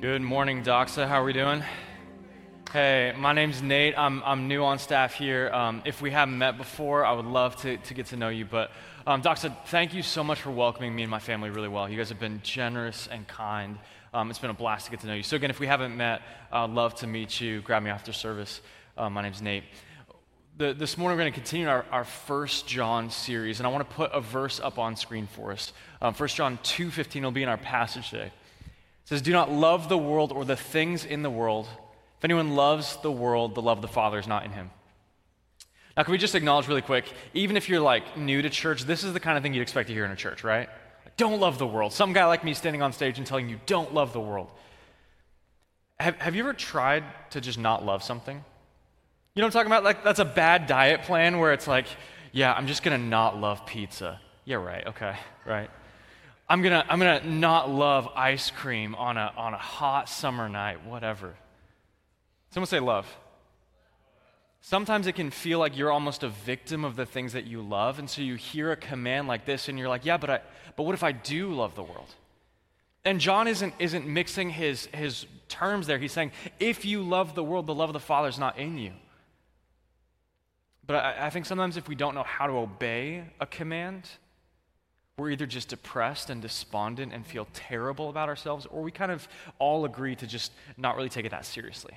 Good morning, Doxa. How are we doing? Hey, my name's Nate. I'm, I'm new on staff here. Um, if we haven't met before, I would love to, to get to know you. But, um, Doxa, thank you so much for welcoming me and my family really well. You guys have been generous and kind. Um, it's been a blast to get to know you. So, again, if we haven't met, I'd love to meet you. Grab me after service. Uh, my name's Nate. The, this morning, we're going to continue our, our First John series, and I want to put a verse up on screen for us. Um, 1 John 2.15 will be in our passage today. Says, Do not love the world or the things in the world. If anyone loves the world, the love of the Father is not in him. Now, can we just acknowledge really quick, even if you're like new to church, this is the kind of thing you'd expect to hear in a church, right? don't love the world. Some guy like me standing on stage and telling you, don't love the world. Have, have you ever tried to just not love something? You know what I'm talking about? Like, that's a bad diet plan where it's like, yeah, I'm just gonna not love pizza. Yeah, right, okay, right. I'm gonna, I'm gonna not love ice cream on a, on a hot summer night, whatever. Someone say love. Sometimes it can feel like you're almost a victim of the things that you love, and so you hear a command like this, and you're like, yeah, but, I, but what if I do love the world? And John isn't, isn't mixing his, his terms there. He's saying, if you love the world, the love of the Father is not in you. But I, I think sometimes if we don't know how to obey a command, we're either just depressed and despondent and feel terrible about ourselves, or we kind of all agree to just not really take it that seriously.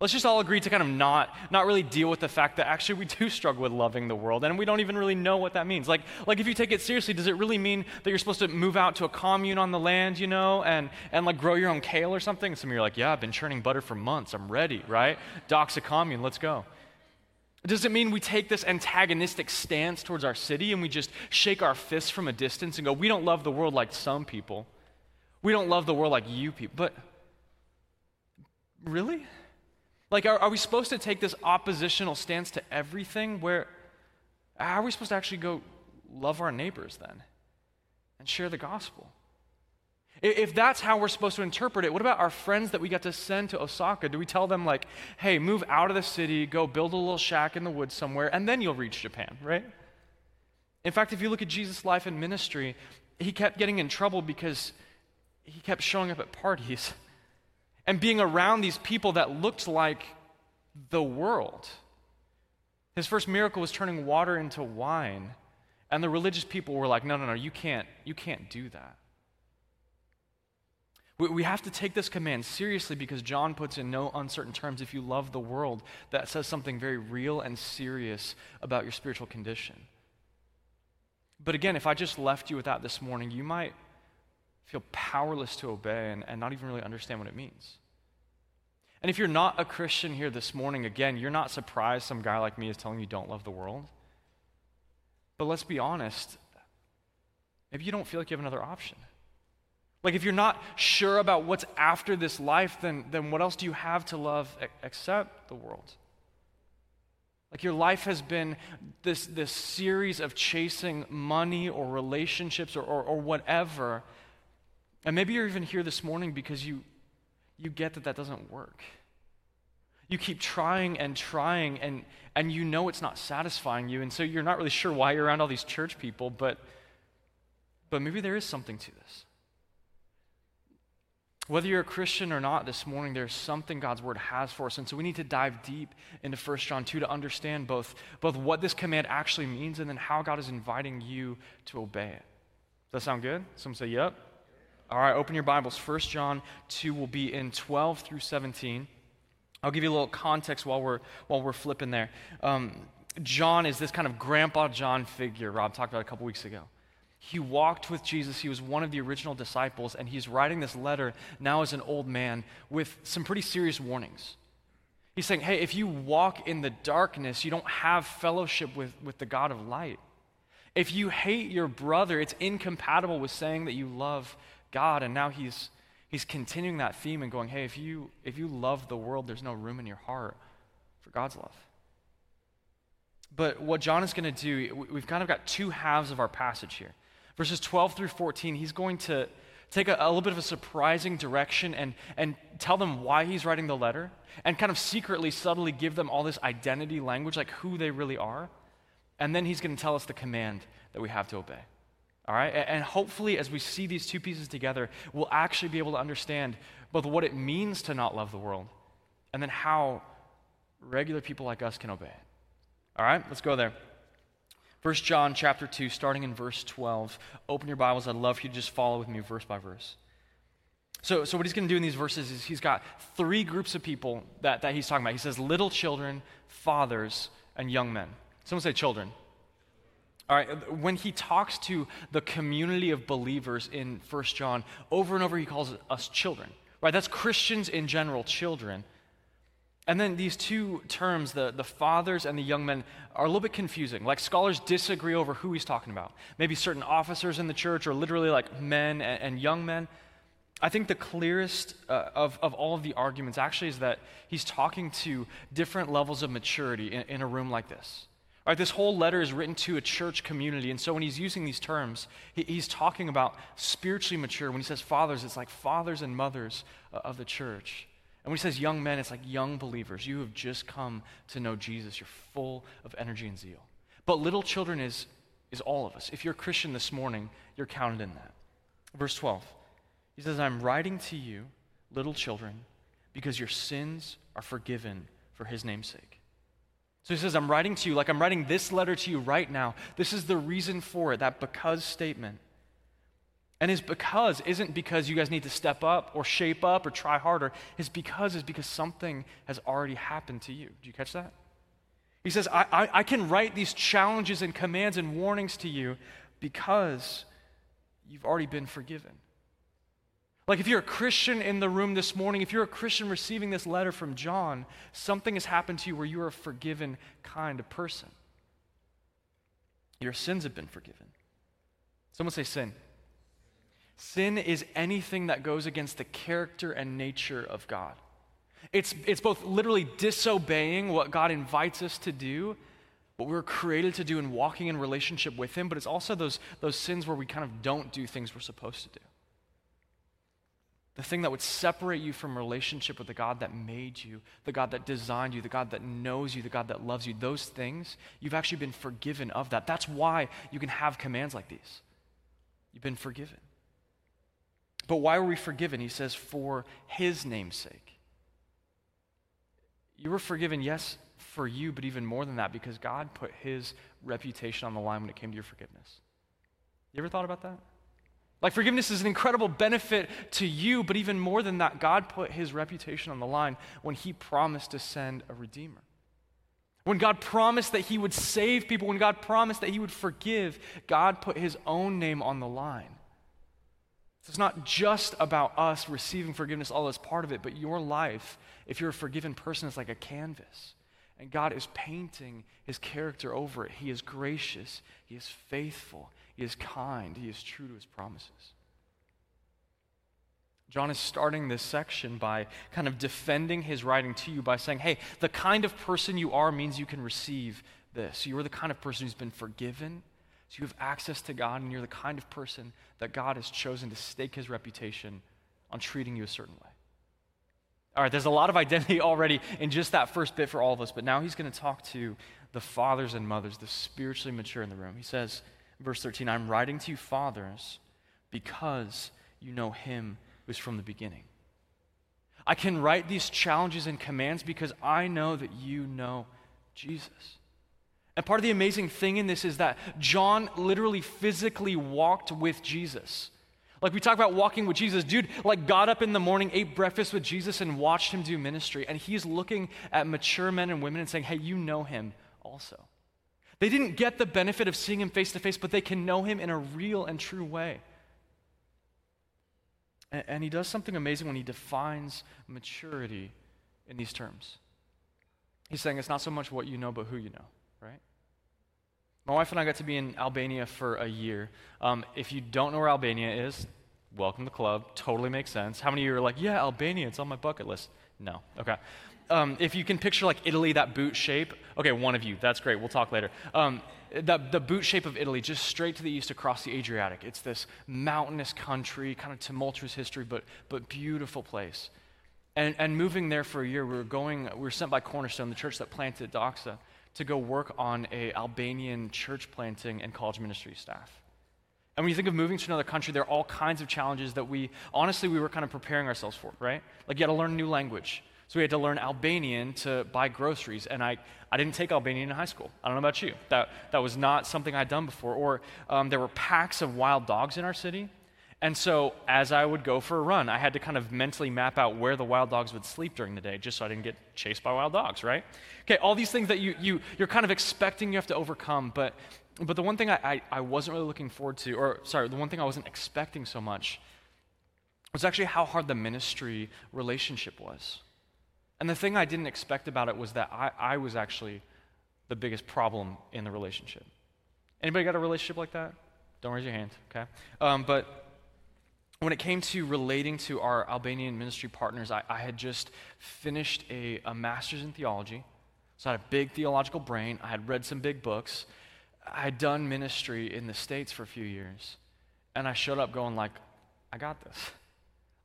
Let's just all agree to kind of not, not really deal with the fact that actually we do struggle with loving the world and we don't even really know what that means. Like, like if you take it seriously, does it really mean that you're supposed to move out to a commune on the land, you know, and, and like grow your own kale or something? Some of you are like, yeah, I've been churning butter for months. I'm ready, right? Doxa commune, let's go. Does it mean we take this antagonistic stance towards our city and we just shake our fists from a distance and go, we don't love the world like some people? We don't love the world like you people. But really? Like, are, are we supposed to take this oppositional stance to everything? Where, are we supposed to actually go love our neighbors then and share the gospel? If that's how we're supposed to interpret it, what about our friends that we got to send to Osaka? Do we tell them, like, hey, move out of the city, go build a little shack in the woods somewhere, and then you'll reach Japan, right? In fact, if you look at Jesus' life and ministry, he kept getting in trouble because he kept showing up at parties and being around these people that looked like the world. His first miracle was turning water into wine. And the religious people were like, no, no, no, you can't, you can't do that. We, we have to take this command seriously because John puts in no uncertain terms if you love the world, that says something very real and serious about your spiritual condition. But again, if I just left you with that this morning, you might feel powerless to obey and, and not even really understand what it means. And if you're not a Christian here this morning, again, you're not surprised some guy like me is telling you don't love the world. But let's be honest, maybe you don't feel like you have another option. Like, if you're not sure about what's after this life, then, then what else do you have to love except the world? Like, your life has been this, this series of chasing money or relationships or, or, or whatever. And maybe you're even here this morning because you, you get that that doesn't work. You keep trying and trying, and, and you know it's not satisfying you. And so you're not really sure why you're around all these church people, but, but maybe there is something to this. Whether you're a Christian or not this morning, there's something God's word has for us. And so we need to dive deep into 1 John 2 to understand both, both what this command actually means and then how God is inviting you to obey it. Does that sound good? Some say, yep. All right, open your Bibles. 1 John 2 will be in 12 through 17. I'll give you a little context while we're, while we're flipping there. Um, John is this kind of grandpa John figure Rob talked about a couple weeks ago. He walked with Jesus. He was one of the original disciples, and he's writing this letter now as an old man with some pretty serious warnings. He's saying, hey, if you walk in the darkness, you don't have fellowship with, with the God of light. If you hate your brother, it's incompatible with saying that you love God. And now he's, he's continuing that theme and going, hey, if you, if you love the world, there's no room in your heart for God's love. But what John is going to do, we've kind of got two halves of our passage here verses 12 through 14, he's going to take a, a, little bit of a surprising direction and, and tell them why he's writing the letter and kind of secretly, subtly give them all this identity language, like who they really are. And then he's going to tell us the command that we have to obey. All right? And hopefully, as we see these two pieces together, we'll actually be able to understand both what it means to not love the world and then how regular people like us can obey it. All right? Let's go there. 1 John chapter 2, starting in verse 12. Open your Bibles. I'd love for you to just follow with me verse by verse. So, so what he's going to do in these verses is he's got three groups of people that, that he's talking about. He says little children, fathers, and young men. Someone say children. All right, when he talks to the community of believers in 1 John, over and over he calls us children. Right? That's Christians in general, children. And then these two terms, the, the fathers and the young men, are a little bit confusing. Like scholars disagree over who he's talking about. Maybe certain officers in the church, or literally like men and, and young men. I think the clearest uh, of, of all of the arguments actually is that he's talking to different levels of maturity in, in a room like this. All right, this whole letter is written to a church community, and so when he's using these terms, he, he's talking about spiritually mature. When he says fathers, it's like fathers and mothers uh, of the church. When he says young men, it's like young believers. You have just come to know Jesus. You're full of energy and zeal. But little children is, is all of us. If you're a Christian this morning, you're counted in that. Verse 12. He says, I'm writing to you, little children, because your sins are forgiven for his name's sake. So he says, I'm writing to you, like I'm writing this letter to you right now. This is the reason for it, that because statement. And his because isn't because you guys need to step up or shape up or try harder. His because is because something has already happened to you. Do you catch that? He says, I, I, I can write these challenges and commands and warnings to you because you've already been forgiven. Like, if you're a Christian in the room this morning, if you're a Christian receiving this letter from John, something has happened to you where you are a forgiven kind of person. Your sins have been forgiven. Someone say sin. Sin is anything that goes against the character and nature of God. It's, it's both literally disobeying what God invites us to do, what we we're created to do and walking in relationship with Him, but it's also those, those sins where we kind of don't do things we're supposed to do the thing that would separate you from relationship with the God that made you, the God that designed you, the God that knows you, the God that loves you, those things, you've actually been forgiven of that. That's why you can have commands like these. You've been forgiven. But why were we forgiven? He says, for his name's sake. You were forgiven, yes, for you, but even more than that, because God put his reputation on the line when it came to your forgiveness. You ever thought about that? Like, forgiveness is an incredible benefit to you, but even more than that, God put his reputation on the line when he promised to send a redeemer. When God promised that he would save people, when God promised that he would forgive, God put his own name on the line. It's not just about us receiving forgiveness, all that's part of it, but your life, if you're a forgiven person, is like a canvas. And God is painting his character over it. He is gracious, he is faithful, he is kind. He is true to his promises. John is starting this section by kind of defending his writing to you by saying, hey, the kind of person you are means you can receive this. You are the kind of person who's been forgiven, so you have access to God, and you're the kind of person that God has chosen to stake his reputation on treating you a certain way. All right, there's a lot of identity already in just that first bit for all of us, but now he's going to talk to the fathers and mothers, the spiritually mature in the room. He says, verse 13, I'm writing to you, fathers, because you know him who's from the beginning. I can write these challenges and commands because I know that you know Jesus. And part of the amazing thing in this is that John literally physically walked with Jesus. Like we talk about walking with Jesus, dude, like got up in the morning, ate breakfast with Jesus, and watched him do ministry. And he's looking at mature men and women and saying, hey, you know him also. They didn't get the benefit of seeing him face to face, but they can know him in a real and true way. And, and, he does something amazing when he defines maturity in these terms. He's saying it's not so much what you know, but who you know, right? My wife and I got to be in Albania for a year. Um, if you don't know where Albania is, welcome to the club. Totally makes sense. How many of you are like, yeah, Albania, it's on my bucket list? No. Okay um, if you can picture like Italy, that boot shape. Okay, one of you. That's great. We'll talk later. Um, the, the boot shape of Italy, just straight to the east across the Adriatic. It's this mountainous country, kind of tumultuous history, but, but beautiful place. And, and moving there for a year, we were going, we were sent by Cornerstone, the church that planted Doxa, to go work on a Albanian church planting and college ministry staff. And when you think of moving to another country, there are all kinds of challenges that we, honestly, we were kind of preparing ourselves for, right? Like you had to learn a new language. So we had to learn Albanian to buy groceries. And I, I didn't take Albanian in high school. I don't know about you. That, that was not something I'd done before. Or um, there were packs of wild dogs in our city. And so as I would go for a run, I had to kind of mentally map out where the wild dogs would sleep during the day just so I didn't get chased by wild dogs, right? Okay, all these things that you, you, you're kind of expecting you have to overcome. But, but the one thing I, I, I wasn't really looking forward to, or sorry, the one thing I wasn't expecting so much was actually how hard the ministry relationship was. And the thing I didn't expect about it was that I, I was actually the biggest problem in the relationship. Anybody got a relationship like that? Don't raise your hand, okay? Um, but when it came to relating to our Albanian ministry partners, I, I had just finished a, a, master's in theology. So I had a big theological brain. I had read some big books. I had done ministry in the States for a few years. And I showed up going like, I got this.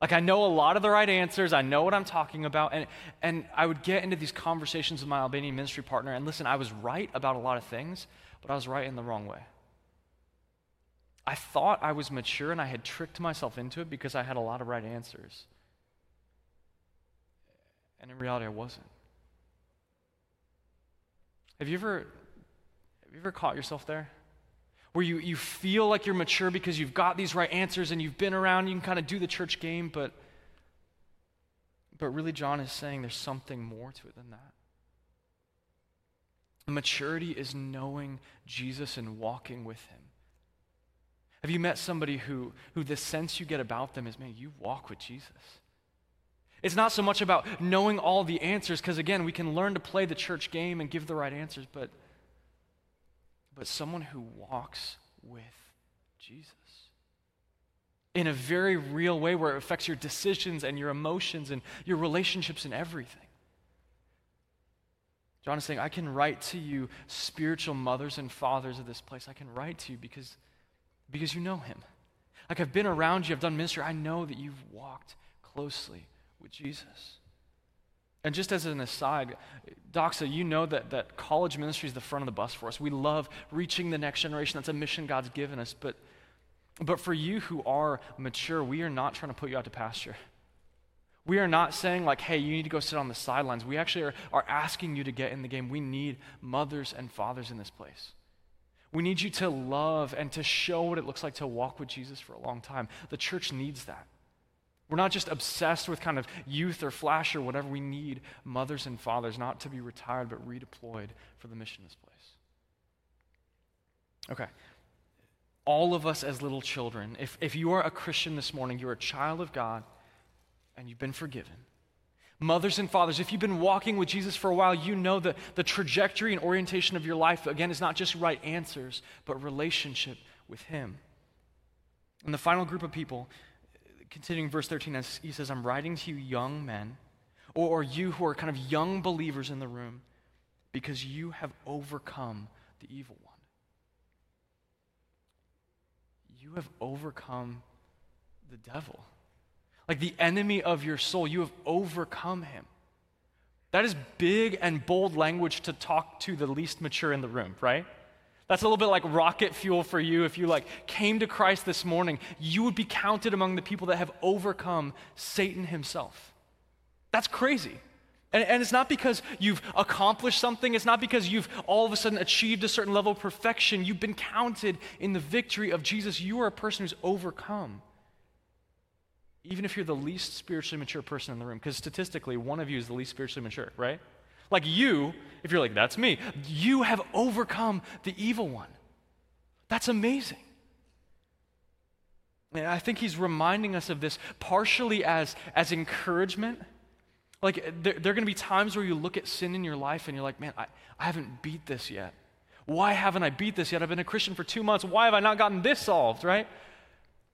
Like I know a lot of the right answers. I know what I'm talking about. And, and I would get into these conversations with my Albanian ministry partner. And listen, I was right about a lot of things, but I was right in the wrong way. I thought I was mature and I had tricked myself into it because I had a lot of right answers. And in reality, I wasn't. Have you ever, have you ever caught yourself there? Where you, you feel like you're mature because you've got these right answers and you've been around, you can kind of do the church game, but, but really, John is saying there's something more to it than that. Maturity is knowing Jesus and walking with him. Have you met somebody who, who the sense you get about them is, man, you walk with Jesus? It's not so much about knowing all the answers, because again, we can learn to play the church game and give the right answers, but, but someone who walks with Jesus in a very real way where it affects your decisions and your emotions and your relationships and everything. John is saying, I can write to you, spiritual mothers and fathers of this place. I can write to you because because you know him. Like I've been around you, I've done ministry, I know that you've walked closely with Jesus. And just as an aside, Doxa, you know that, that college ministry is the front of the bus for us. We love reaching the next generation. That's a mission God's given us. But, but for you who are mature, we are not trying to put you out to pasture. We are not saying, like, hey, you need to go sit on the sidelines. We actually are, are asking you to get in the game. We need mothers and fathers in this place. We need you to love and to show what it looks like to walk with Jesus for a long time. The church needs that. We're not just obsessed with kind of youth or flash or whatever. We need mothers and fathers not to be retired but redeployed for the mission of this place. Okay. All of us as little children, if, if you are a Christian this morning, you're a child of God and you've been forgiven. Mothers and fathers, if you've been walking with Jesus for a while, you know that the trajectory and orientation of your life, again, is not just right answers, but relationship with Him. And the final group of people, continuing verse 13, as he says, I'm writing to you, young men, or, or you who are kind of young believers in the room, because you have overcome the evil one. You have overcome the devil like the enemy of your soul. You have overcome him. That is big and bold language to talk to the least mature in the room, right? That's a little bit like rocket fuel for you. If you like came to Christ this morning, you would be counted among the people that have overcome Satan himself. That's crazy. And, and, it's not because you've accomplished something. It's not because you've all of a sudden achieved a certain level of perfection. You've been counted in the victory of Jesus. You are a person who's overcome even if you're the least spiritually mature person in the room, because statistically, one of you is the least spiritually mature, right? Like you, if you're like, that's me, you have overcome the evil one. That's amazing. And I think he's reminding us of this partially as, as encouragement. Like, there, there are going to be times where you look at sin in your life and you're like, man, I, I haven't beat this yet. Why haven't I beat this yet? I've been a Christian for two months. Why have I not gotten this solved, right?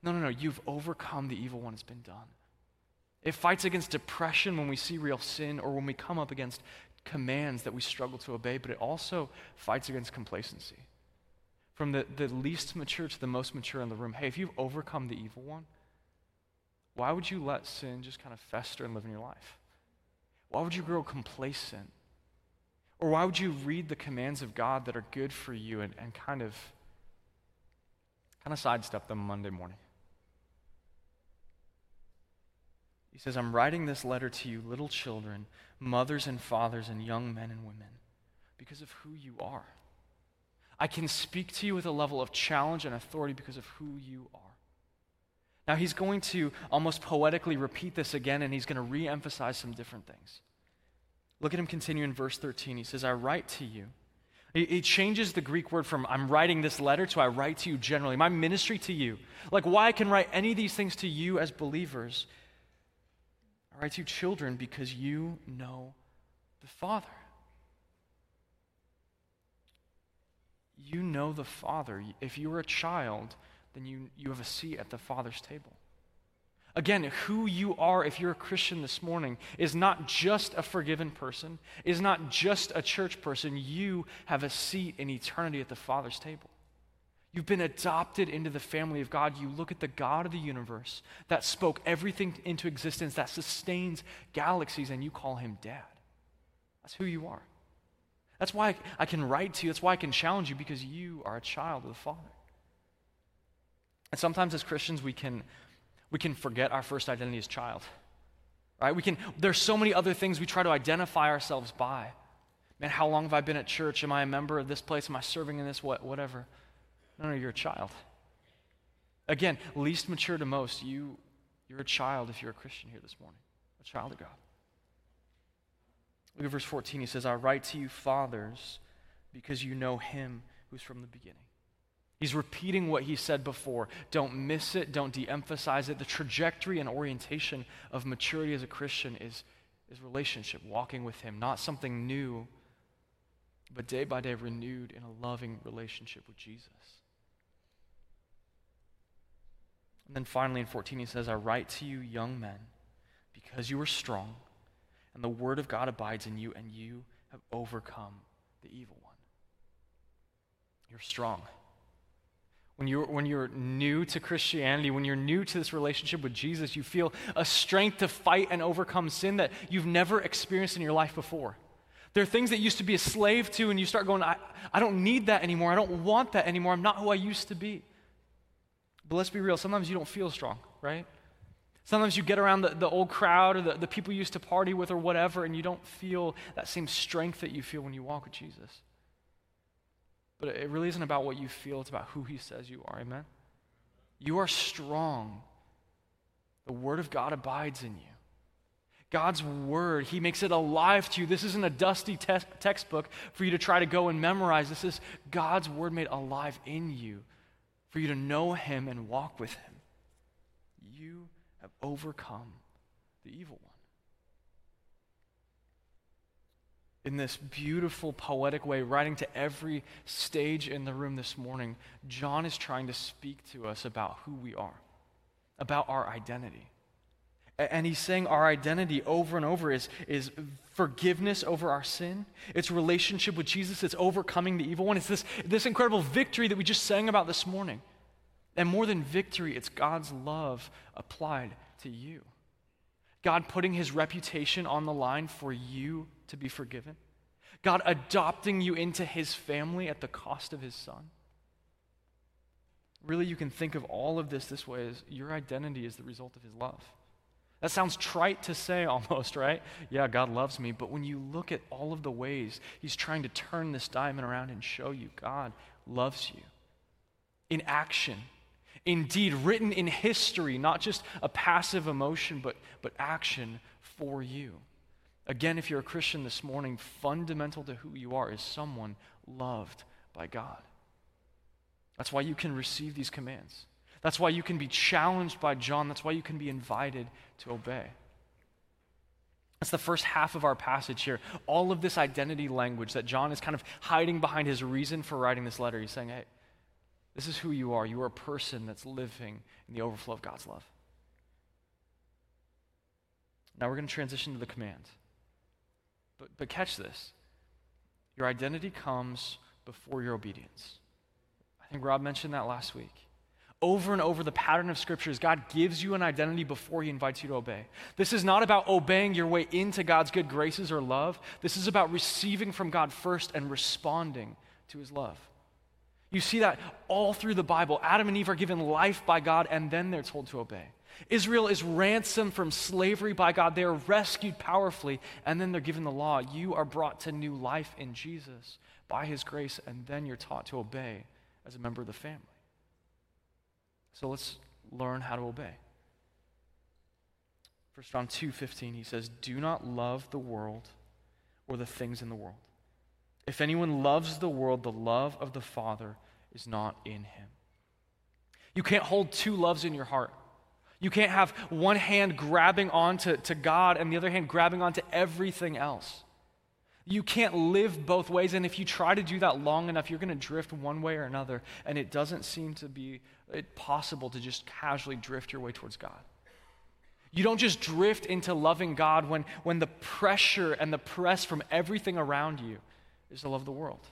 No, no, no. You've overcome the evil one. It's been done. It fights against depression when we see real sin or when we come up against commands that we struggle to obey, but it also fights against complacency. From the, the least mature to the most mature in the room, hey, if you've overcome the evil one, why would you let sin just kind of fester and live in your life? Why would you grow complacent? Or why would you read the commands of God that are good for you and, and kind of kind of sidestep them Monday morning. He says, I'm writing this letter to you, little children, mothers and fathers, and young men and women, because of who you are. I can speak to you with a level of challenge and authority because of who you are. Now, he's going to almost poetically repeat this again, and he's going to re emphasize some different things. Look at him continue in verse 13. He says, I write to you. He changes the Greek word from I'm writing this letter to I write to you generally. My ministry to you. Like why I can write any of these things to you as believers. I write you, children, because you know the Father. You know the Father. If you are a child, then you, you have a seat at the Father's table. Again, who you are if you're a Christian this morning is not just a forgiven person, is not just a church person. You have a seat in eternity at the Father's table. You've been adopted into the family of God. You look at the God of the universe that spoke everything into existence, that sustains galaxies, and you call him dad. That's who you are. That's why I can write to you. That's why I can challenge you because you are a child of the Father. And sometimes as Christians, we can, we can forget our first identity as child. Right? We can, there's so many other things we try to identify ourselves by. Man, how long have I been at church? Am I a member of this place? Am I serving in this? What, whatever. No, no, you're a child. Again, least mature to most, you, you're a child if you're a Christian here this morning, a child of God. Look at verse 14. He says, I write to you, fathers, because you know him who's from the beginning. He's repeating what he said before. Don't miss it, don't de emphasize it. The trajectory and orientation of maturity as a Christian is, is relationship, walking with him, not something new, but day by day renewed in a loving relationship with Jesus. And then finally in 14, he says, I write to you, young men, because you are strong, and the word of God abides in you, and you have overcome the evil one. You're strong. When you're, when you're new to Christianity, when you're new to this relationship with Jesus, you feel a strength to fight and overcome sin that you've never experienced in your life before. There are things that used to be a slave to, and you start going, I, I don't need that anymore. I don't want that anymore. I'm not who I used to be. But let's be real, sometimes you don't feel strong, right? Sometimes you get around the, the old crowd or the, the people you used to party with or whatever, and you don't feel that same strength that you feel when you walk with Jesus. But it really isn't about what you feel, it's about who He says you are. Amen? You are strong. The Word of God abides in you. God's Word, He makes it alive to you. This isn't a dusty te- textbook for you to try to go and memorize. This is God's Word made alive in you for you to know him and walk with him. You have overcome the evil one. In this beautiful, poetic way, writing to every stage in the room this morning, John is trying to speak to us about who we are, about our identity. And he's saying our identity over and over is, is forgiveness over our sin. It's relationship with Jesus. It's overcoming the evil one. It's this, this incredible victory that we just sang about this morning. And more than victory, it's God's love applied to you. God putting his reputation on the line for you to be forgiven. God adopting you into his family at the cost of his son. Really, you can think of all of this this way as your identity is the result of his love. That sounds trite to say almost, right? Yeah, God loves me. But when you look at all of the ways He's trying to turn this diamond around and show you God loves you in action, indeed, written in history, not just a passive emotion, but, but action for you. Again, if you're a Christian this morning, fundamental to who you are is someone loved by God. That's why you can receive these commands. That's why you can be challenged by John. That's why you can be invited to obey. That's the first half of our passage here. All of this identity language that John is kind of hiding behind his reason for writing this letter. He's saying, hey, this is who you are. You are a person that's living in the overflow of God's love. Now we're going to transition to the command. But, but catch this your identity comes before your obedience. I think Rob mentioned that last week over and over the pattern of scriptures God gives you an identity before He invites you to obey. This is not about obeying your way into God's good graces or love. This is about receiving from God first and responding to His love. You see that all through the Bible. Adam and Eve are given life by God, and then they're told to obey. Israel is ransomed from slavery by God. They are rescued powerfully, and then they're given the law. You are brought to new life in Jesus by his grace, and then you're taught to obey as a member of the family. So let's learn how to obey. 1 John 2:15 he says, "Do not love the world or the things in the world. If anyone loves the world, the love of the Father is not in him." You can't hold two loves in your heart. You can't have one hand grabbing onto to God and the other hand grabbing onto everything else. You can't live both ways, and if you try to do that long enough, you're going to drift one way or another, and it doesn't seem to be possible to just casually drift your way towards God. You don't just drift into loving God when, when the pressure and the press from everything around you is to love the world.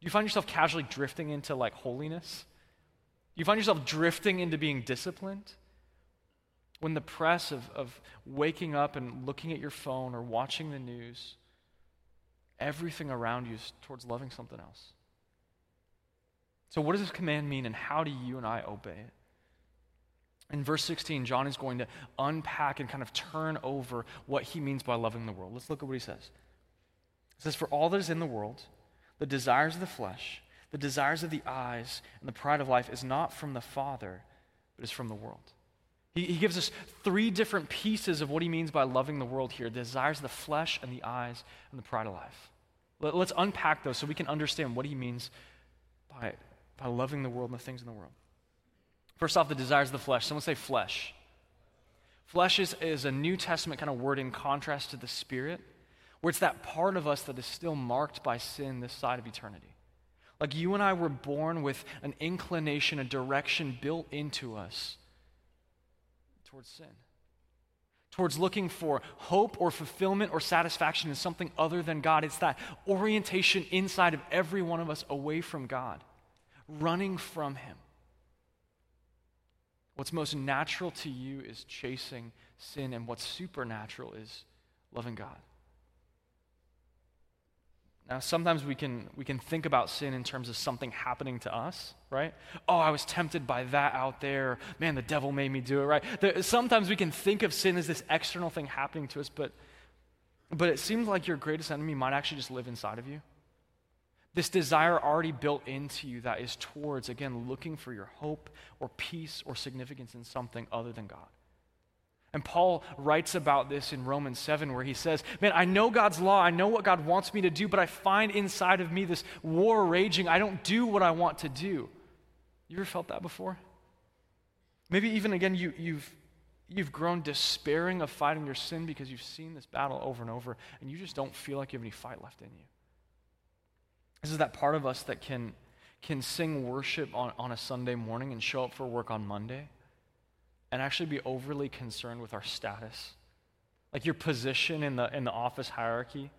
You find yourself casually drifting into like holiness? You find yourself drifting into being disciplined? When the press of, of waking up and looking at your phone or watching the news, everything around you is towards loving something else. So, what does this command mean, and how do you and I obey it? In verse 16, John is going to unpack and kind of turn over what he means by loving the world. Let's look at what he says. It says, For all that is in the world, the desires of the flesh, the desires of the eyes, and the pride of life is not from the Father, but is from the world. He, he gives us three different pieces of what he means by loving the world here desires of the flesh, and the eyes, and the pride of life. Let, let's unpack those so we can understand what he means by, by loving the world and the things in the world. First off, the desires of the flesh. Someone say flesh. Flesh is, is a New Testament kind of word in contrast to the Spirit, where it's that part of us that is still marked by sin this side of eternity. Like you and I were born with an inclination, a direction built into us towards sin, towards looking for hope or fulfillment or satisfaction in something other than God. It's that orientation inside of every one of us away from God, running from Him. What's most natural to you is chasing sin, and what's supernatural is loving God. Now, sometimes we can, we can think about sin in terms of something happening to us, right? Oh, I was tempted by that out there. Man, the devil made me do it, right? There, sometimes we can think of sin as this external thing happening to us, but, but it seems like your greatest enemy might actually just live inside of you. This desire already built into you that is towards, again, looking for your hope or peace or significance in something other than God. And Paul writes about this in Romans 7, where he says, Man, I know God's law. I know what God wants me to do, but I find inside of me this war raging. I don't do what I want to do. You ever felt that before? Maybe even again, you, you've, you've grown despairing of fighting your sin because you've seen this battle over and over, and you just don't feel like you have any fight left in you. This is that part of us that can, can sing worship on, on a Sunday morning and show up for work on Monday and actually be overly concerned with our status. Like your position in the, in the office hierarchy,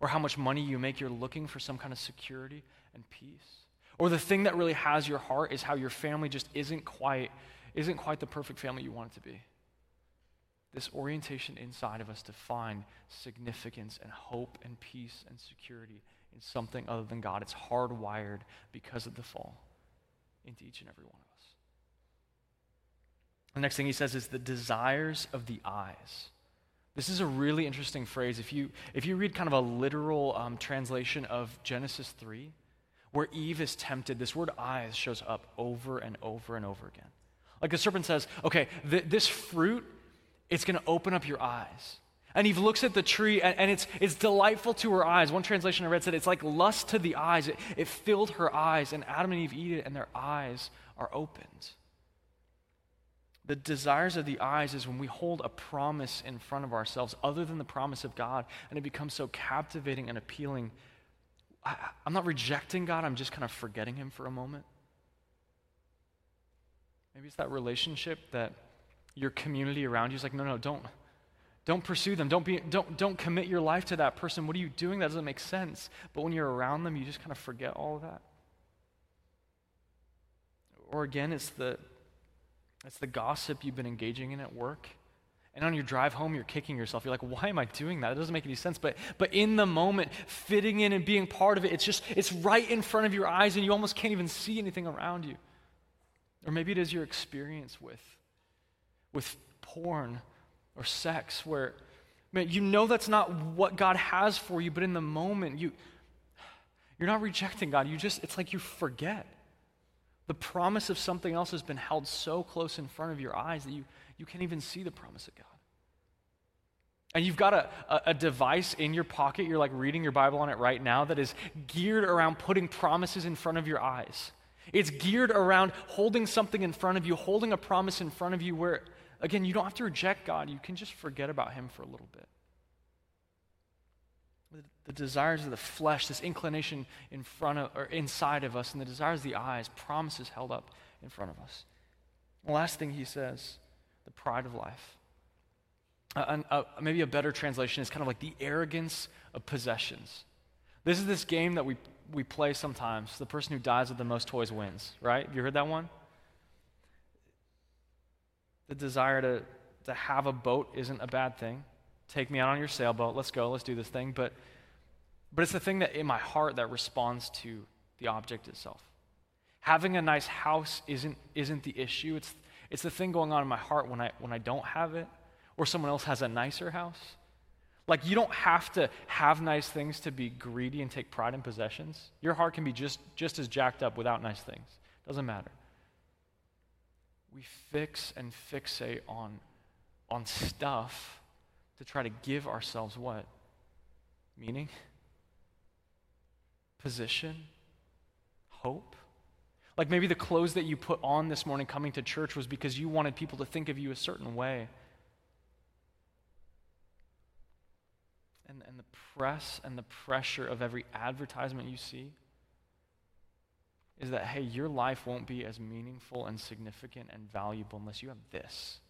or how much money you make, you're looking for some kind of security and peace. Or the thing that really has your heart is how your family just isn't quite, isn't quite the perfect family you want it to be. This orientation inside of us to find significance and hope and peace and security in something other than God. It's hardwired because of the fall into each and every one of us. The next thing he says is the desires of the eyes. This is a really interesting phrase. If you, if you read kind of a literal um, translation of Genesis 3, where Eve is tempted, this word eyes shows up over and over and over again. Like the serpent says, okay, th- this fruit, it's going to open up your eyes. And Eve looks at the tree, and, and, it's, it's delightful to her eyes. One translation I read said it's like lust to the eyes. It, it filled her eyes, and Adam and Eve eat it, and their eyes are opened. The desires of the eyes is when we hold a promise in front of ourselves other than the promise of God, and it becomes so captivating and appealing. I, I'm not rejecting God, I'm just kind of forgetting Him for a moment. Maybe it's that relationship that your community around you is like, no, no, don't don't pursue them. Don't, be, don't, don't commit your life to that person. What are you doing? That doesn't make sense. But when you're around them, you just kind of forget all of that. Or again, it's the, it's the gossip you've been engaging in at work. And on your drive home, you're kicking yourself. You're like, why am I doing that? It doesn't make any sense. But, but in the moment, fitting in and being part of it, it's just, it's right in front of your eyes and you almost can't even see anything around you. Or maybe it is your experience with, with porn or sex where, man, you know that's not what God has for you, but in the moment, you, you're not rejecting God. You just, it's like you forget. The promise of something else has been held so close in front of your eyes that you, you can't even see the promise of God. And you've got a, a, a, device in your pocket, you're like reading your Bible on it right now, that is geared around putting promises in front of your eyes. It's geared around holding something in front of you, holding a promise in front of you where, again, you don't have to reject God. You can just forget about Him for a little bit. The desires of the flesh, this inclination in front of or inside of us, and the desires of the eyes, promises held up in front of us. The last thing he says the pride of life. Uh, uh, maybe a better translation is kind of like the arrogance of possessions. This is this game that we, we play sometimes. The person who dies with the most toys wins, right? Have you heard that one? The desire to, to have a boat isn't a bad thing. Take me out on your sailboat. Let's go. Let's do this thing. But, but it's the thing that in my heart that responds to the object itself. Having a nice house isn't, isn't the issue. It's, it's the thing going on in my heart when I, when I don't have it or someone else has a nicer house. Like, you don't have to have nice things to be greedy and take pride in possessions. Your heart can be just, just as jacked up without nice things. Doesn't matter. We fix and fixate on, on stuff to try to give ourselves what? Meaning? Position? Hope? Like maybe the clothes that you put on this morning coming to church was because you wanted people to think of you a certain way. And, and the press and the pressure of every advertisement you see is that, hey, your life won't be as meaningful and significant and valuable unless you have this.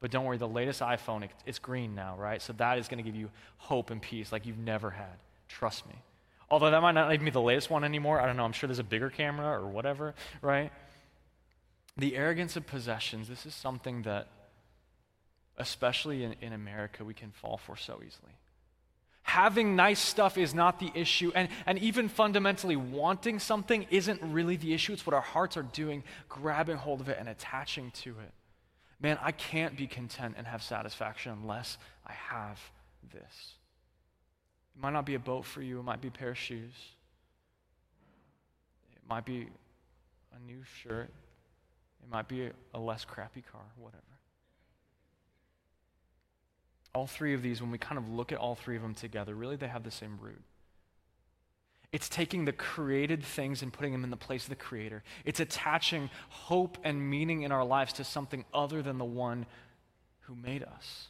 But don't worry, the latest iPhone, it, it's green now, right? So that is going to give you hope and peace like you've never had. Trust me. Although that might not even be the latest one anymore. I don't know. I'm sure there's a bigger camera or whatever, right? The arrogance of possessions, this is something that, especially in, in America, we can fall for so easily. Having nice stuff is not the issue. And, and even fundamentally, wanting something isn't really the issue. It's what our hearts are doing, grabbing hold of it and attaching to it. Man, I can't be content and have satisfaction unless I have this. It might not be a boat for you, it might be a pair of shoes. It might be a new shirt. It might be a, less crappy car, whatever. All three of these, when we kind of look at all three of them together, really they have the same root. It's taking the created things and putting them in the place of the Creator. It's attaching hope and meaning in our lives to something other than the one who made us.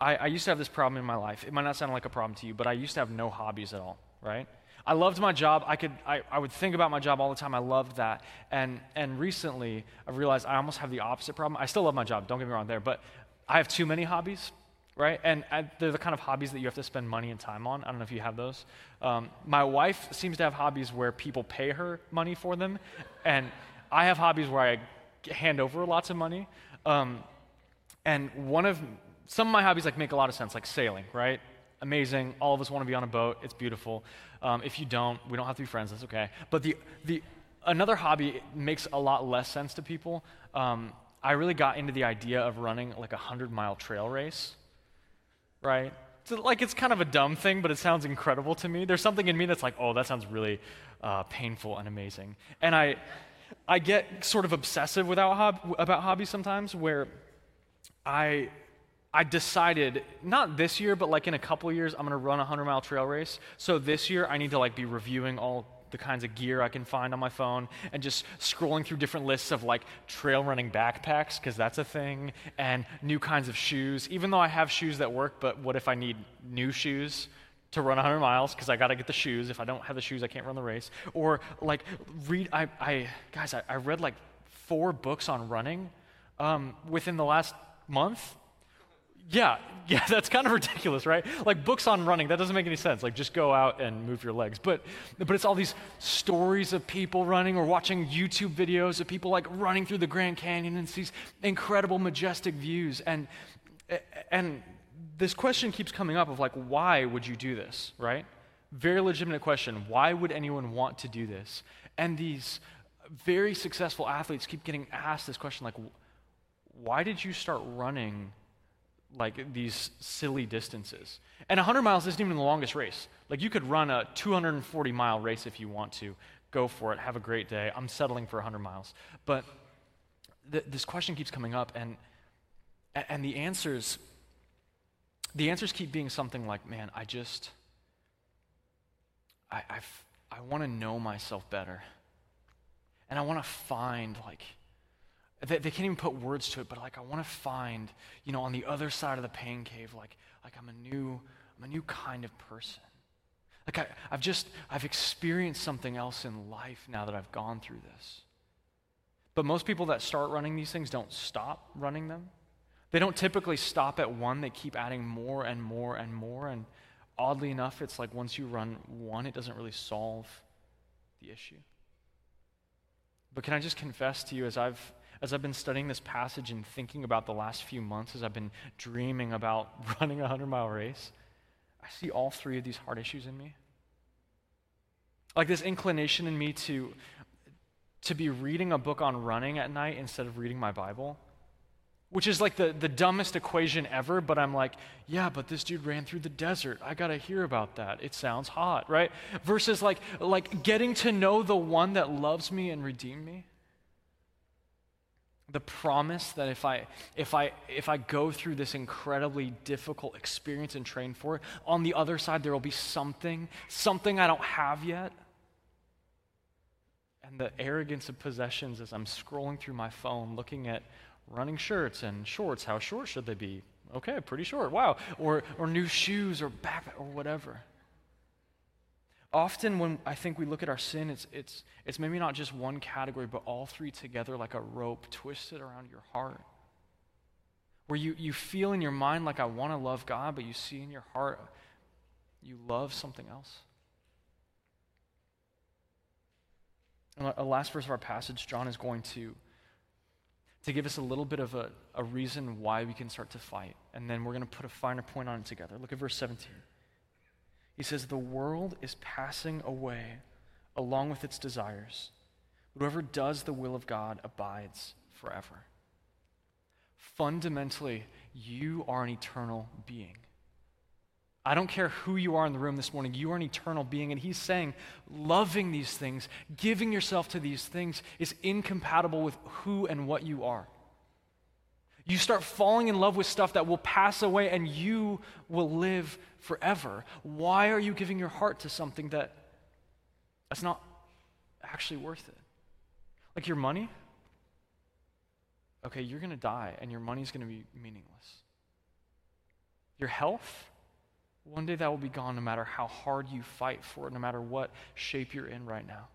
I, I, used to have this problem in my life. It might not sound like a problem to you, but I used to have no hobbies at all, right? I loved my job. I, could, I, I would think about my job all the time. I loved that. And, and recently, I've realized I almost have the opposite problem. I still love my job, don't get me wrong there, but I have too many hobbies, right? And I, they're the kind of hobbies that you have to spend money and time on. I don't know if you have those. Um, my wife seems to have hobbies where people pay her money for them, and I have hobbies where I hand over lots of money. Um, and one of some of my hobbies like make a lot of sense, like sailing, right? Amazing. All of us want to be on a boat. It's beautiful. Um, if you don't, we don't have to be friends. That's okay. But the the another hobby makes a lot less sense to people. Um, I really got into the idea of running like a hundred mile trail race, right? So, like it's kind of a dumb thing, but it sounds incredible to me. There's something in me that's like, oh, that sounds really uh, painful and amazing. And I, I get sort of obsessive without hob- about hobbies sometimes, where I I decided not this year, but like in a couple years, I'm to run a 100 mile trail race. So this year, I need to like be reviewing all the kinds of gear I can find on my phone and just scrolling through different lists of like trail running backpacks because that's a thing and new kinds of shoes. Even though I have shoes that work, but what if I need new shoes? To run 100 miles because I got to get the shoes. If I don't have the shoes, I can't run the race. Or like read, I, I guys, I, I read like four books on running um, within the last month Yeah, yeah, that's kind of ridiculous, right? Like books on running, that doesn't make any sense. Like just go out and move your legs. But but it's all these stories of people running or watching YouTube videos of people like running through the Grand Canyon and these incredible majestic views and and this question keeps coming up of like why would you do this, right? Very legitimate question. Why would anyone want to do this? And these very successful athletes keep getting asked this question like why did you start running like these silly distances. And 100 miles isn't even the longest race. Like you could run a 240 mile race if you want to. Go for it. Have a great day. I'm settling for 100 miles. But th- this question keeps coming up, and and the answers the answers keep being something like, man, I just I I've, I want to know myself better, and I want to find like they, they can't even put words to it, but like I want to find, you know, on the other side of the pain cave, like, like I'm a new, I'm a new kind of person. Like I, I've just, I've experienced something else in life now that I've gone through this. But most people that start running these things don't stop running them. They don't typically stop at one, they keep adding more and more and more. And oddly enough, it's like once you run one, it doesn't really solve the issue. But can I just confess to you, as I've as I've been studying this passage and thinking about the last few months, as I've been dreaming about running a 100 mile race, I see all three of these heart issues in me. Like this inclination in me to, to be reading a book on running at night instead of reading my Bible, which is like the, the dumbest equation ever, but I'm like, yeah, but this dude ran through the desert. I got to hear about that. It sounds hot, right? Versus like, like getting to know the one that loves me and redeemed me the promise that if I, if, I, if I go through this incredibly difficult experience and train for it, on the other side there will be something, something I don't have yet. And the arrogance of possessions as I'm scrolling through my phone looking at running shirts and shorts. How short should they be? Okay, pretty short. Wow. Or, or new shoes or backpack or whatever. Often, when I think we look at our sin, it's, it's, it's maybe not just one category, but all three together like a rope twisted around your heart. Where you, you feel in your mind like, I want to love God, but you see in your heart, you love something else. And last verse of our passage, John is going to, to give us a little bit of a, a reason why we can start to fight. And then we're going to put a finer point on it together. Look at verse 17. He says, The world is passing away along with its desires. Whoever does the will of God abides forever. Fundamentally, you are an eternal being. I don't care who you are in the room this morning, you are an eternal being. And he's saying, loving these things, giving yourself to these things, is incompatible with who and what you are. You start falling in love with stuff that will pass away and you will live forever. Why are you giving your heart to something that that's not actually worth it? Like your money? Okay, you're going to die and your money's going to be meaningless. Your health? One day that will be gone no matter how hard you fight for it, no matter what shape you're in right now.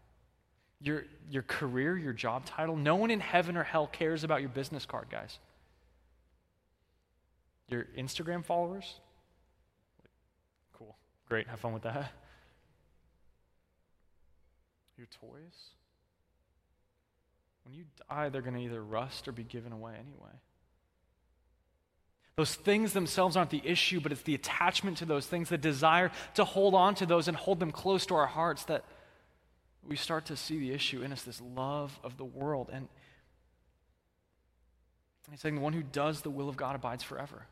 Your, your career, your job title, no one in heaven or hell cares about your business card, guys. Your Instagram followers? Cool. Great. Have fun with that. Your toys? When you die, they're going to either rust or be given away anyway. Those things themselves aren't the issue, but it's the attachment to those things, the desire to hold on to those and hold them close to our hearts that we start to see the issue in us this love of the world. And he's saying the one who does the will of God abides forever.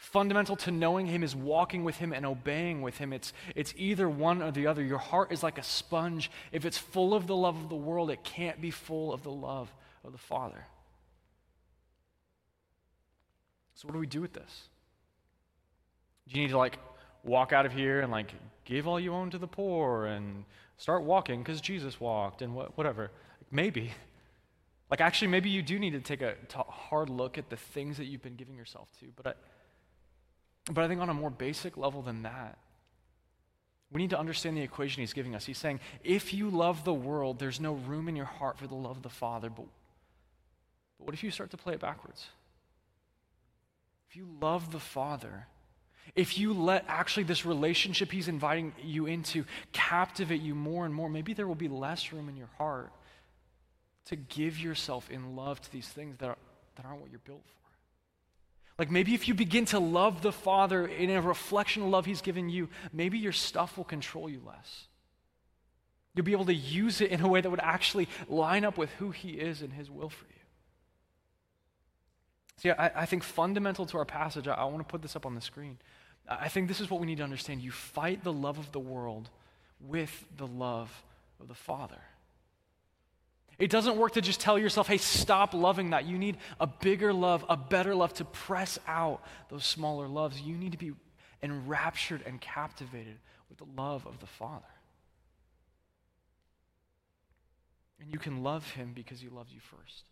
Fundamental to knowing Him is walking with Him and obeying with Him. It's, it's either one or the other. Your heart is like a sponge. If it's full of the love of the world, it can't be full of the love of the Father. So, what do we do with this? Do you need to like walk out of here and like give all you own to the poor and start walking because Jesus walked and what, whatever? Maybe. Like, actually, maybe you do need to take a hard look at the things that you've been giving yourself to. But I, but I think on a more basic level than that, we need to understand the equation he's giving us. He's saying, if you love the world, there's no room in your heart for the love of the Father. But, but what if you start to play it backwards? if you love the Father, if you let actually this relationship He's inviting you into captivate you more and more, maybe there will be less room in your heart to give yourself in love to these things that, are, that aren't what you're built for. Like maybe if you begin to love the Father in a reflection of love He's given you, maybe your stuff will control you less. You'll be able to use it in a way that would actually line up with who He is and His will for you. See, I, I think fundamental to our passage, I, I want to put this up on the screen. I think this is what we need to understand. You fight the love of the world with the love of the Father. It doesn't work to just tell yourself, hey, stop loving that. You need a bigger love, a better love to press out those smaller loves. You need to be enraptured and captivated with the love of the Father. And you can love him because he loved you first.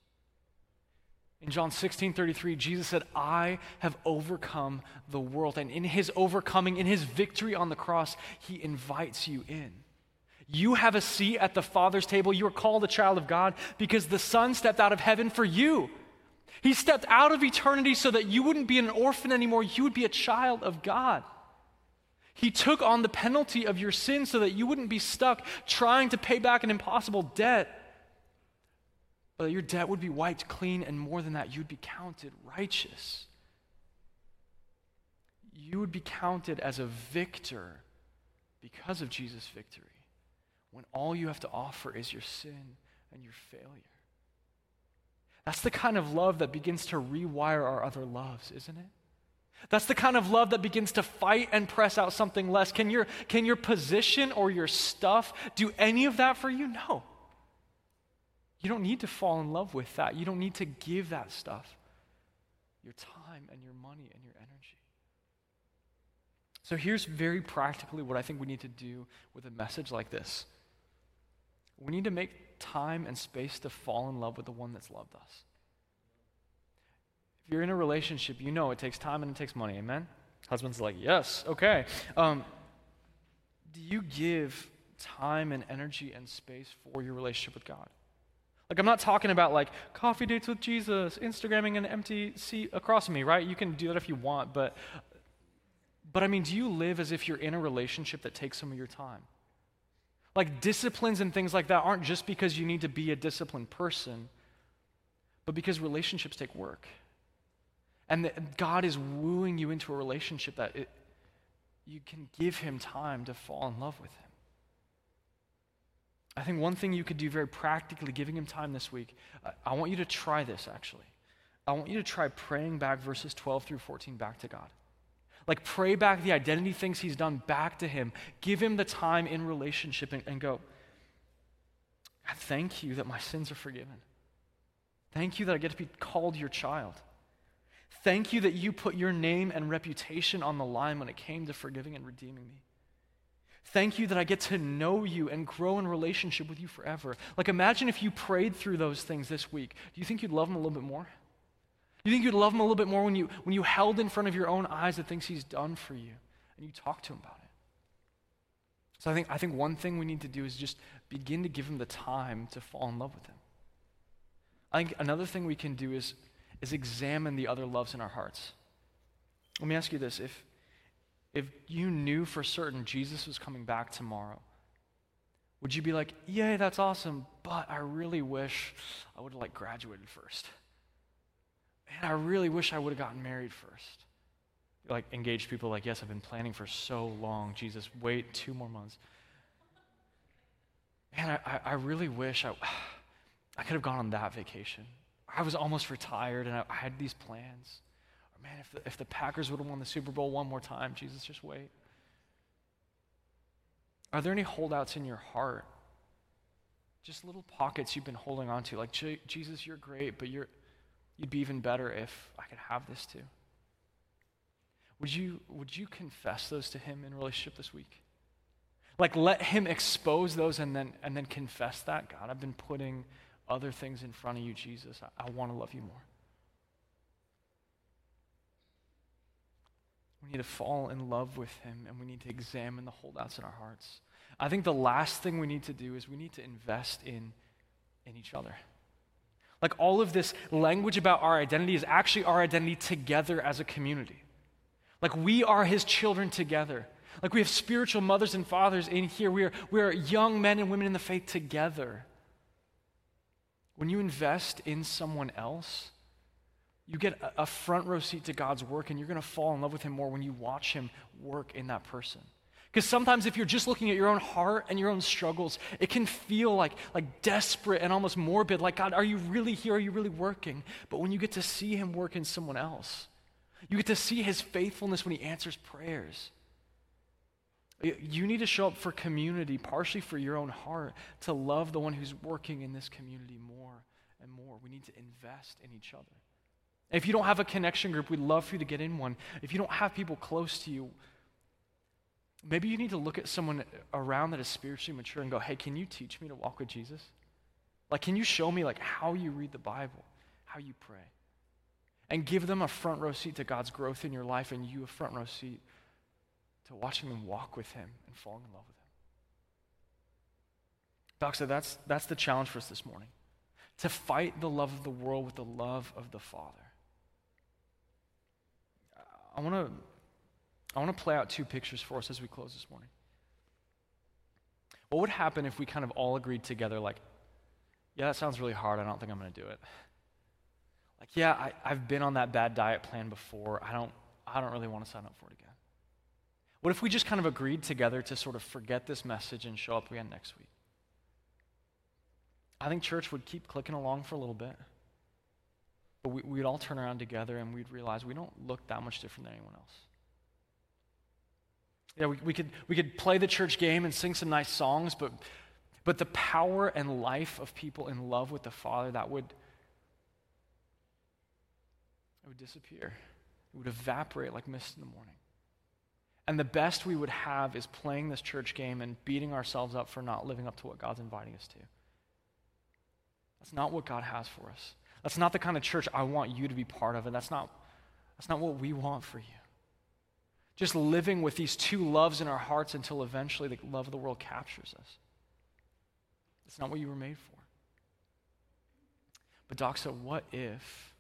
In John 16 33, Jesus said, I have overcome the world. And in his overcoming, in his victory on the cross, he invites you in. You have a seat at the Father's table. You are called a child of God because the Son stepped out of heaven for you. He stepped out of eternity so that you wouldn't be an orphan anymore. You would be a child of God. He took on the penalty of your sin so that you wouldn't be stuck trying to pay back an impossible debt but your debt would be wiped clean, and more than that, you'd be counted righteous. You would be counted as a victor because of Jesus' victory, when all you have to offer is your sin and your failure. That's the kind of love that begins to rewire our other loves, isn't it? That's the kind of love that begins to fight and press out something less. Can your, can your position or your stuff do any of that for you? No. You don't need to fall in love with that. You don't need to give that stuff your time and your money and your energy. So here's very practically what I think we need to do with a message like this. We need to make time and space to fall in love with the one that's loved us. If you're in a relationship, you know it takes time and it takes money. Amen? Husband's like, yes, okay. Um, do you give time and energy and space for your relationship with God? Like, I'm not talking about like coffee dates with Jesus, Instagramming an empty seat across from me, right? You can do that if you want, but, but I mean, do you live as if you're in a relationship that takes some of your time? Like, disciplines and things like that aren't just because you need to be a disciplined person, but because relationships take work. And God is wooing you into a relationship that it, you can give Him time to fall in love with Him. I think one thing you could do very practically, giving him time this week, I want you to try this actually. I want you to try praying back verses 12 through 14 back to God. Like, pray back the identity things he's done back to him. Give him the time in relationship and, and go, God, thank you that my sins are forgiven. Thank you that I get to be called your child. Thank you that you put your name and reputation on the line when it came to forgiving and redeeming me. Thank you that I get to know you and grow in relationship with you forever. Like, imagine if you prayed through those things this week. Do you think you'd love him a little bit more? You think you'd love him a little bit more when you, when you held in front of your own eyes the things he's done for you and you talked to him about it? So I think, I think one thing we need to do is just begin to give him the time to fall in love with him. I think another thing we can do is, is examine the other loves in our hearts. Let me ask you this. If, if you knew for certain Jesus was coming back tomorrow, would you be like, yay, that's awesome, but I really wish I would have like graduated first. And I really wish I would have gotten married first. Like engaged people like, yes, I've been planning for so long. Jesus, wait two more months. Man, I, I really wish I, I could have gone on that vacation. I was almost retired and I, I had these plans man, if the, if the Packers would have won the Super Bowl one more time, Jesus, just wait. Are there any holdouts in your heart? Just little pockets you've been holding on to, like, Jesus, you're great, but you're, you'd be even better if I could have this too. Would you, would you confess those to him in relationship this week? Like, let him expose those and then, and then confess that. God, I've been putting other things in front of you, Jesus. I, I want to love you more. We need to fall in love with Him and we need to examine the holdouts in our hearts. I think the last thing we need to do is we need to invest in, in each other. Like all of this language about our identity is actually our identity together as a community. Like we are his children together. Like we have spiritual mothers and fathers in here. We are, we are young men and women in the faith together. When you invest in someone else, you get a front row seat to God's work, and you're going to fall in love with Him more when you watch Him work in that person. Because sometimes if you're just looking at your own heart and your own struggles, it can feel like, like desperate and almost morbid, like, God, are you really here? Are you really working? But when you get to see Him work in someone else, you get to see His faithfulness when He answers prayers. You need to show up for community, partially for your own heart, to love the one who's working in this community more and more. We need to invest in each other. If you don't have a connection group, we'd love for you to get in one. If you don't have people close to you, maybe you need to look at someone around that is spiritually mature and go, hey, can you teach me to walk with Jesus? Like, can you show me like how you read the Bible, how you pray? And give them a front row seat to God's growth in your life and you a front row seat to watching them walk with him and falling in love with him. Doxa that's, that's the challenge for us this morning to fight the love of the world with the love of the Father. I want to I want to play out two pictures for us as we close this morning. What would happen if we kind of all agreed together, like, yeah, that sounds really hard. I don't think I'm going to do it. Like, yeah, I, I've been on that bad diet plan before. I don't, I don't really want to sign up for it again. What if we just kind of agreed together to sort of forget this message and show up again next week? I think church would keep clicking along for a little bit. But we, would all turn around together and we'd realize we don't look that much different than anyone else. Yeah, we, we, could, we could play the church game and sing some nice songs, but, but the power and life of people in love with the Father, that would, it would disappear. It would evaporate like mist in the morning. And the best we would have is playing this church game and beating ourselves up for not living up to what God's inviting us to. That's not what God has for us. That's not the kind of church I want you to be part of, and that's not, that's not what we want for you. Just living with these two loves in our hearts until eventually the love of the world captures us. It's not what you were made for. But, so what if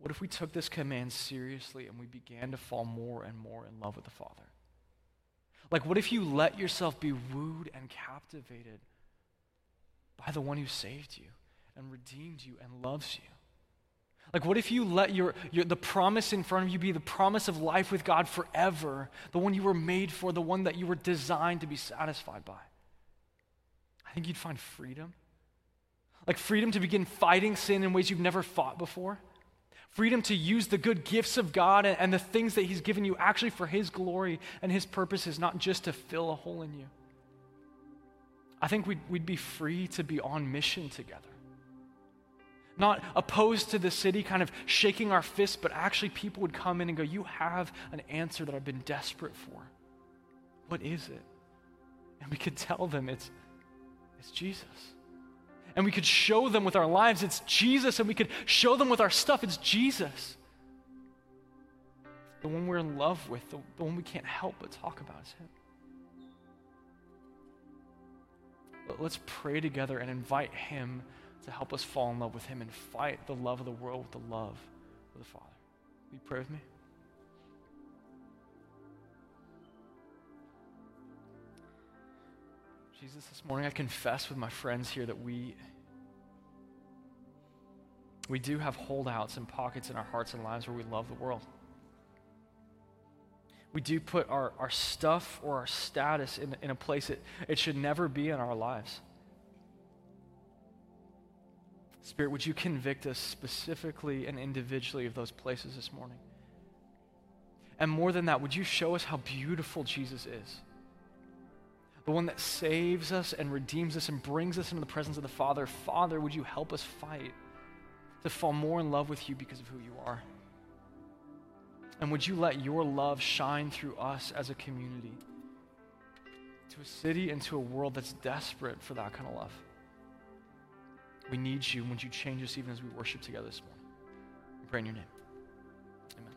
what if we took this command seriously and we began to fall more and more in love with the Father? Like, what if you let yourself be wooed and captivated by the one who saved you and redeemed you and loves you? Like, what if you let your, your, the promise in front of you be the promise of life with God forever, the one you were made for, the one that you were designed to be satisfied by? I think you'd find freedom. Like, freedom to begin fighting sin in ways you've never fought before freedom to use the good gifts of God and, and, the things that He's given you actually for His glory and His purposes, not just to fill a hole in you. I think we'd, we'd be free to be on mission together. Not opposed to the city, kind of shaking our fists, but actually people would come in and go, You have an answer that I've been desperate for. What is it? And we could tell them it's, it's Jesus and we could show them with our lives it's Jesus, and we could show them with our stuff it's Jesus. The one we're in love with, the, the one we can't help but talk about is Him. Let's pray together and invite Him to help us fall in love with Him and fight the love of the world with the love of the Father. Will you pray with me? Jesus, this morning I confess with my friends here that we we do have holdouts and pockets in our hearts and lives where we love the world. We do put our, our stuff or our status in, in a place that it should never be in our lives. Spirit, would you convict us specifically and individually of those places this morning? And more than that, would you show us how beautiful Jesus is? the one that saves us and redeems us and brings us into the presence of the Father. Father, would you help us fight to fall more in love with you because of who you are? And would you let your love shine through us as a community to a city and to a world that's desperate for that kind of love? We need you. Would you change us even as we worship together this morning? We pray in your name. Amen.